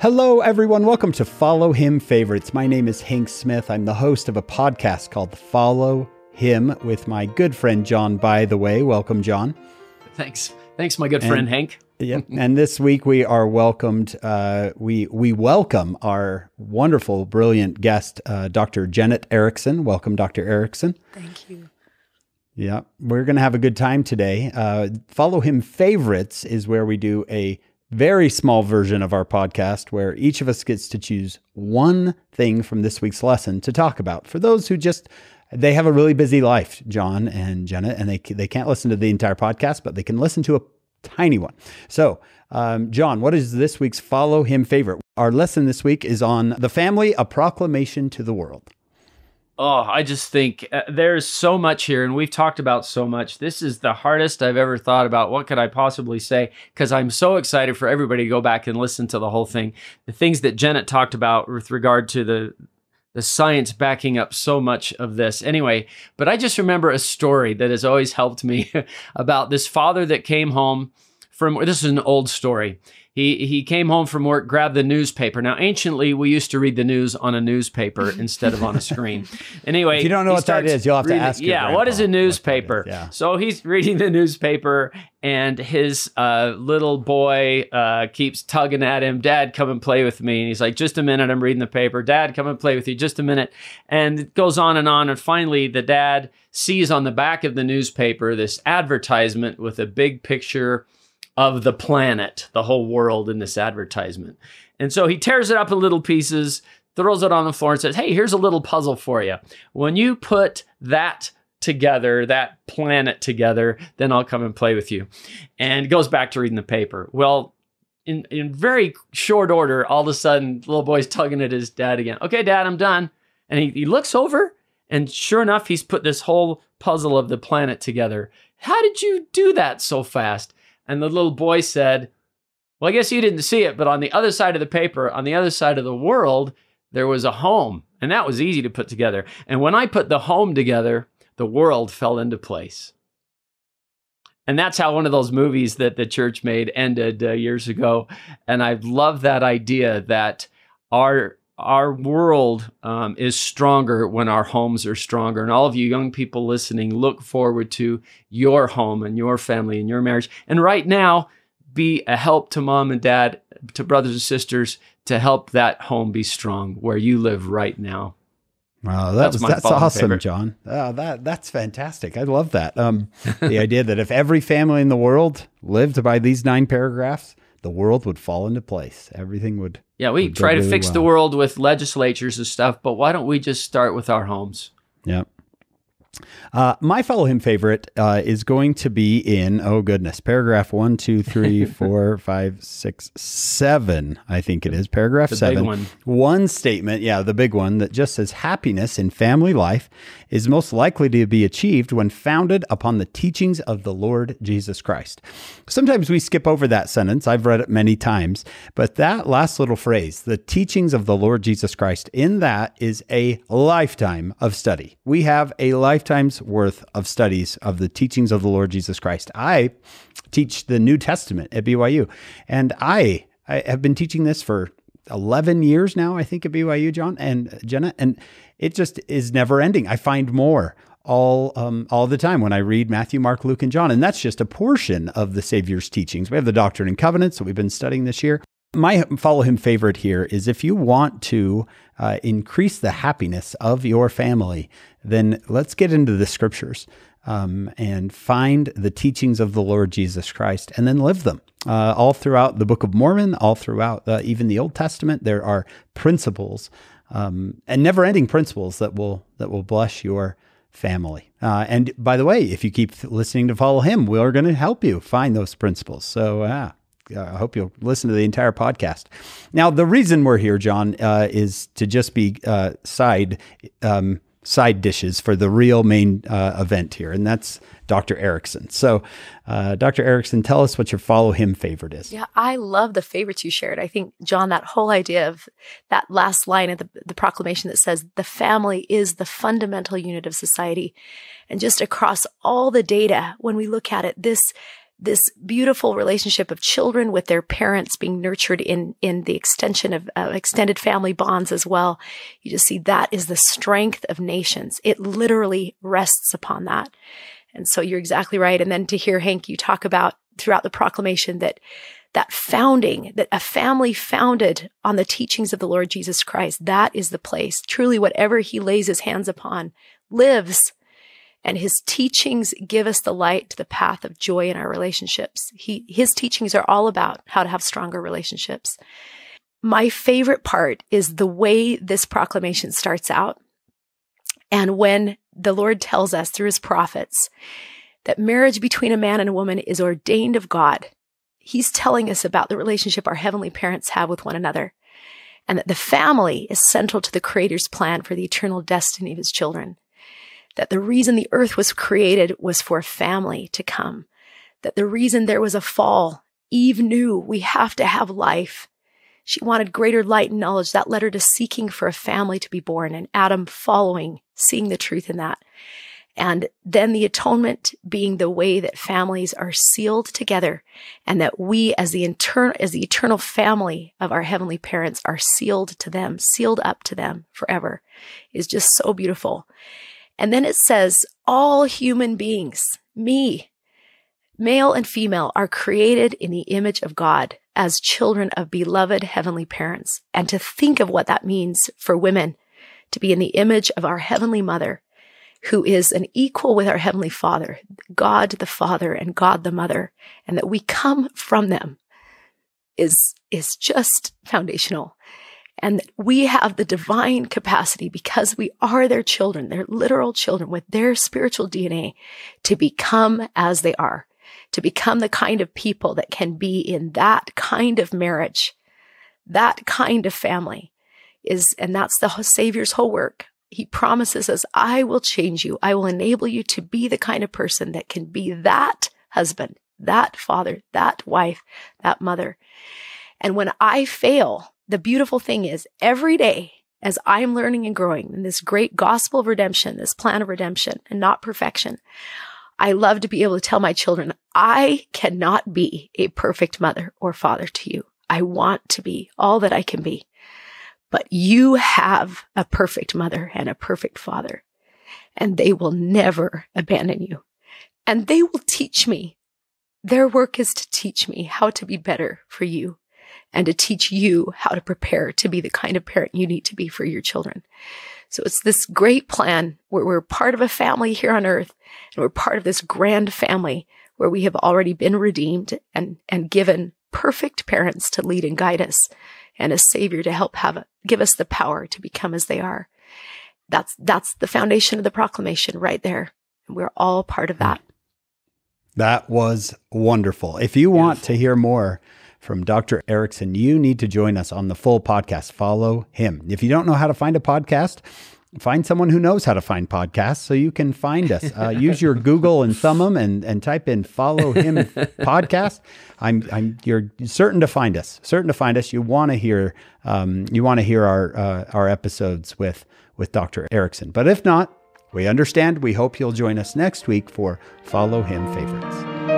Hello, everyone. Welcome to Follow Him Favorites. My name is Hank Smith. I'm the host of a podcast called Follow Him with my good friend John, Bytheway. Welcome, John. Thanks. Thanks, my good friend Hank. Yep. and this week we are welcomed. Uh, we we welcome our wonderful, brilliant guest, uh, Dr. Janet Erickson. Welcome, Dr. Erickson. Thank you. Yeah, we're going to have a good time today. Uh, Follow Him Favorites is where we do a very small version of our podcast where each of us gets to choose one thing from this week's lesson to talk about. For those who just they have a really busy life, John and Janet, and they they can't listen to the entire podcast, but they can listen to a tiny one. So, um, John, what is this week's Follow Him favorite? Our lesson this week is on the family, a proclamation to the world. Oh, I just think uh, there's so much here, and we've talked about so much. This is the hardest I've ever thought about. What could I possibly say? Because I'm so excited for everybody to go back and listen to the whole thing. The things that Janet talked about with regard to the the science backing up so much of this. Anyway, but I just remember a story that has always helped me about this father that came home from this is an old story. He he came home from work, grabbed the newspaper. Now, anciently, we used to read the news on a newspaper instead of on a screen. Anyway, If you don't know what that is, you'll have to reading- ask Yeah, what is a newspaper? is, yeah. So he's reading the newspaper, and his uh, little boy uh, keeps tugging at him. Dad, come and play with me. And he's like, just a minute. I'm reading the paper. Dad, come and play with you. Just a minute. And it goes on and on. And finally, the dad sees on the back of the newspaper this advertisement with a big picture of the planet, the whole world in this advertisement. And so he tears it up in little pieces, throws it on the floor, and says, Hey, here's a little puzzle for you. When you put that together, that planet together, then I'll come and play with you. And goes back to reading the paper. Well, in, in very short order, all of a sudden, little boy's tugging at his dad again. Okay, dad, I'm done. And he, he looks over, and sure enough, he's put this whole puzzle of the planet together. How did you do that so fast? And the little boy said, Well, I guess you didn't see it, but on the other side of the paper, on the other side of the world, there was a home. And that was easy to put together. And when I put the home together, the world fell into place. And that's how one of those movies that the church made ended uh, years ago. And I love that idea that our our world um, is stronger when our homes are stronger. And all of you young people listening, look forward to your home and your family and your marriage. And right now, be a help to mom and dad, to brothers and sisters, to help that home be strong where you live right now. Wow, that That's was that's awesome, favorite. John. Oh, that that's fantastic. I love that. Um, the idea that if every family in the world lived by these nine paragraphs, the world would fall into place. Everything would. Yeah, we Would try to really fix the world with legislatures and stuff, but why don't we just start with our homes? Yep. Uh, my follow him favorite uh, is going to be in oh goodness paragraph one two three four five six seven I think it is paragraph The big seven one. one statement yeah the big one that just says happiness in family life is most likely to be achieved when founded upon the teachings of the Lord Jesus Christ. Sometimes we skip over that sentence. I've read it many times, but that last little phrase, the teachings of the Lord Jesus Christ, in that is a lifetime of study. We have a lifetime's worth of studies of the teachings of the Lord Jesus Christ. I teach the New Testament at BYU, and I, I have been teaching this for 11 years now, I think, at BYU, John and Janet, and it just is never ending. I find more all um, all the time when I read Matthew, Mark, Luke, and John, and that's just a portion of the Savior's teachings. We have the Doctrine and Covenants that we've been studying this year. My follow him favorite here is if you want to uh, increase the happiness of your family, then let's get into the scriptures um, and find the teachings of the Lord Jesus Christ and then live them. Uh, all throughout the Book of Mormon, all throughout uh, even the Old Testament, there are principles um, and never-ending principles that will that will bless your family. Uh, and by the way, if you keep listening to follow him, we're going to help you find those principles. So, uh, I hope you'll listen to the entire podcast. Now, the reason we're here, John, uh, is to just be uh, side um, side dishes for the real main uh, event here, and that's Dr. Erickson. So, uh, Dr. Erickson, tell us what your follow him favorite is. Yeah, I love the favorites you shared. I think, John, that whole idea of that last line of the, the proclamation that says the family is the fundamental unit of society. And just across all the data, when we look at it, this this beautiful relationship of children with their parents being nurtured in in the extension of uh, extended family bonds as well. You just see that is the strength of nations. It literally rests upon that. And so you're exactly right. And then to hear hank you talk about throughout the proclamation that that founding that a family founded on the teachings of the lord jesus christ that is the place. Truly whatever he lays his hands upon lives and his teachings give us the light to the path of joy in our relationships. He, his teachings are all about how to have stronger relationships. My favorite part is the way this proclamation starts out. And when the Lord tells us through his prophets that marriage between a man and a woman is ordained of God, he's telling us about the relationship our heavenly parents have with one another and that the family is central to the creator's plan for the eternal destiny of his children that the reason the earth was created was for family to come, that the reason there was a fall, Eve knew we have to have life. She wanted greater light and knowledge. That led her to seeking for a family to be born, and Adam following, seeing the truth in that. And then the atonement being the way that families are sealed together and that we as the as the eternal family of our heavenly parents are sealed to them, sealed up to them forever is just so beautiful. And then it says, all human beings, me, male and female, are created in the image of God as children of beloved heavenly parents. And to think of what that means for women to be in the image of our heavenly mother, who is an equal with our heavenly father, God the Father and God the Mother, and that we come from them is, is just foundational and we have the divine capacity because we are their children, their literal children with their spiritual DNA to become as they are, to become the kind of people that can be in that kind of marriage, that kind of family is, and that's the Savior's whole work. He promises us, I will change you. I will enable you to be the kind of person that can be that husband, that father, that wife, that mother. And when I fail, the beautiful thing is every day as I'm learning and growing in this great gospel of redemption, this plan of redemption and not perfection, I love to be able to tell my children, I cannot be a perfect mother or father to you. I want to be all that I can be. But you have a perfect mother and a perfect father, and they will never abandon you. And they will teach me. Their work is to teach me how to be better for you and to teach you how to prepare to be the kind of parent you need to be for your children. So it's this great plan where we're part of a family here on earth and we're part of this grand family where we have already been redeemed and, and given perfect parents to lead and guide us and a savior to help have give us the power to become as they are. That's, that's the foundation of the proclamation right there. And we're all part of that. That was wonderful. If you want to hear more from Dr. Erickson, you need to join us on the full podcast. Follow him. If you don't know how to find a podcast, find someone who knows how to find podcasts so you can find us. Uh, use your Google and thumb them and, and type in follow him podcast. I'm, I'm, you're certain to find us, certain to find us. You want to hear, um, you want to hear our, uh, our episodes with, with Dr. Erickson. But if not, we understand. We hope you'll join us next week for Follow Him Favorites.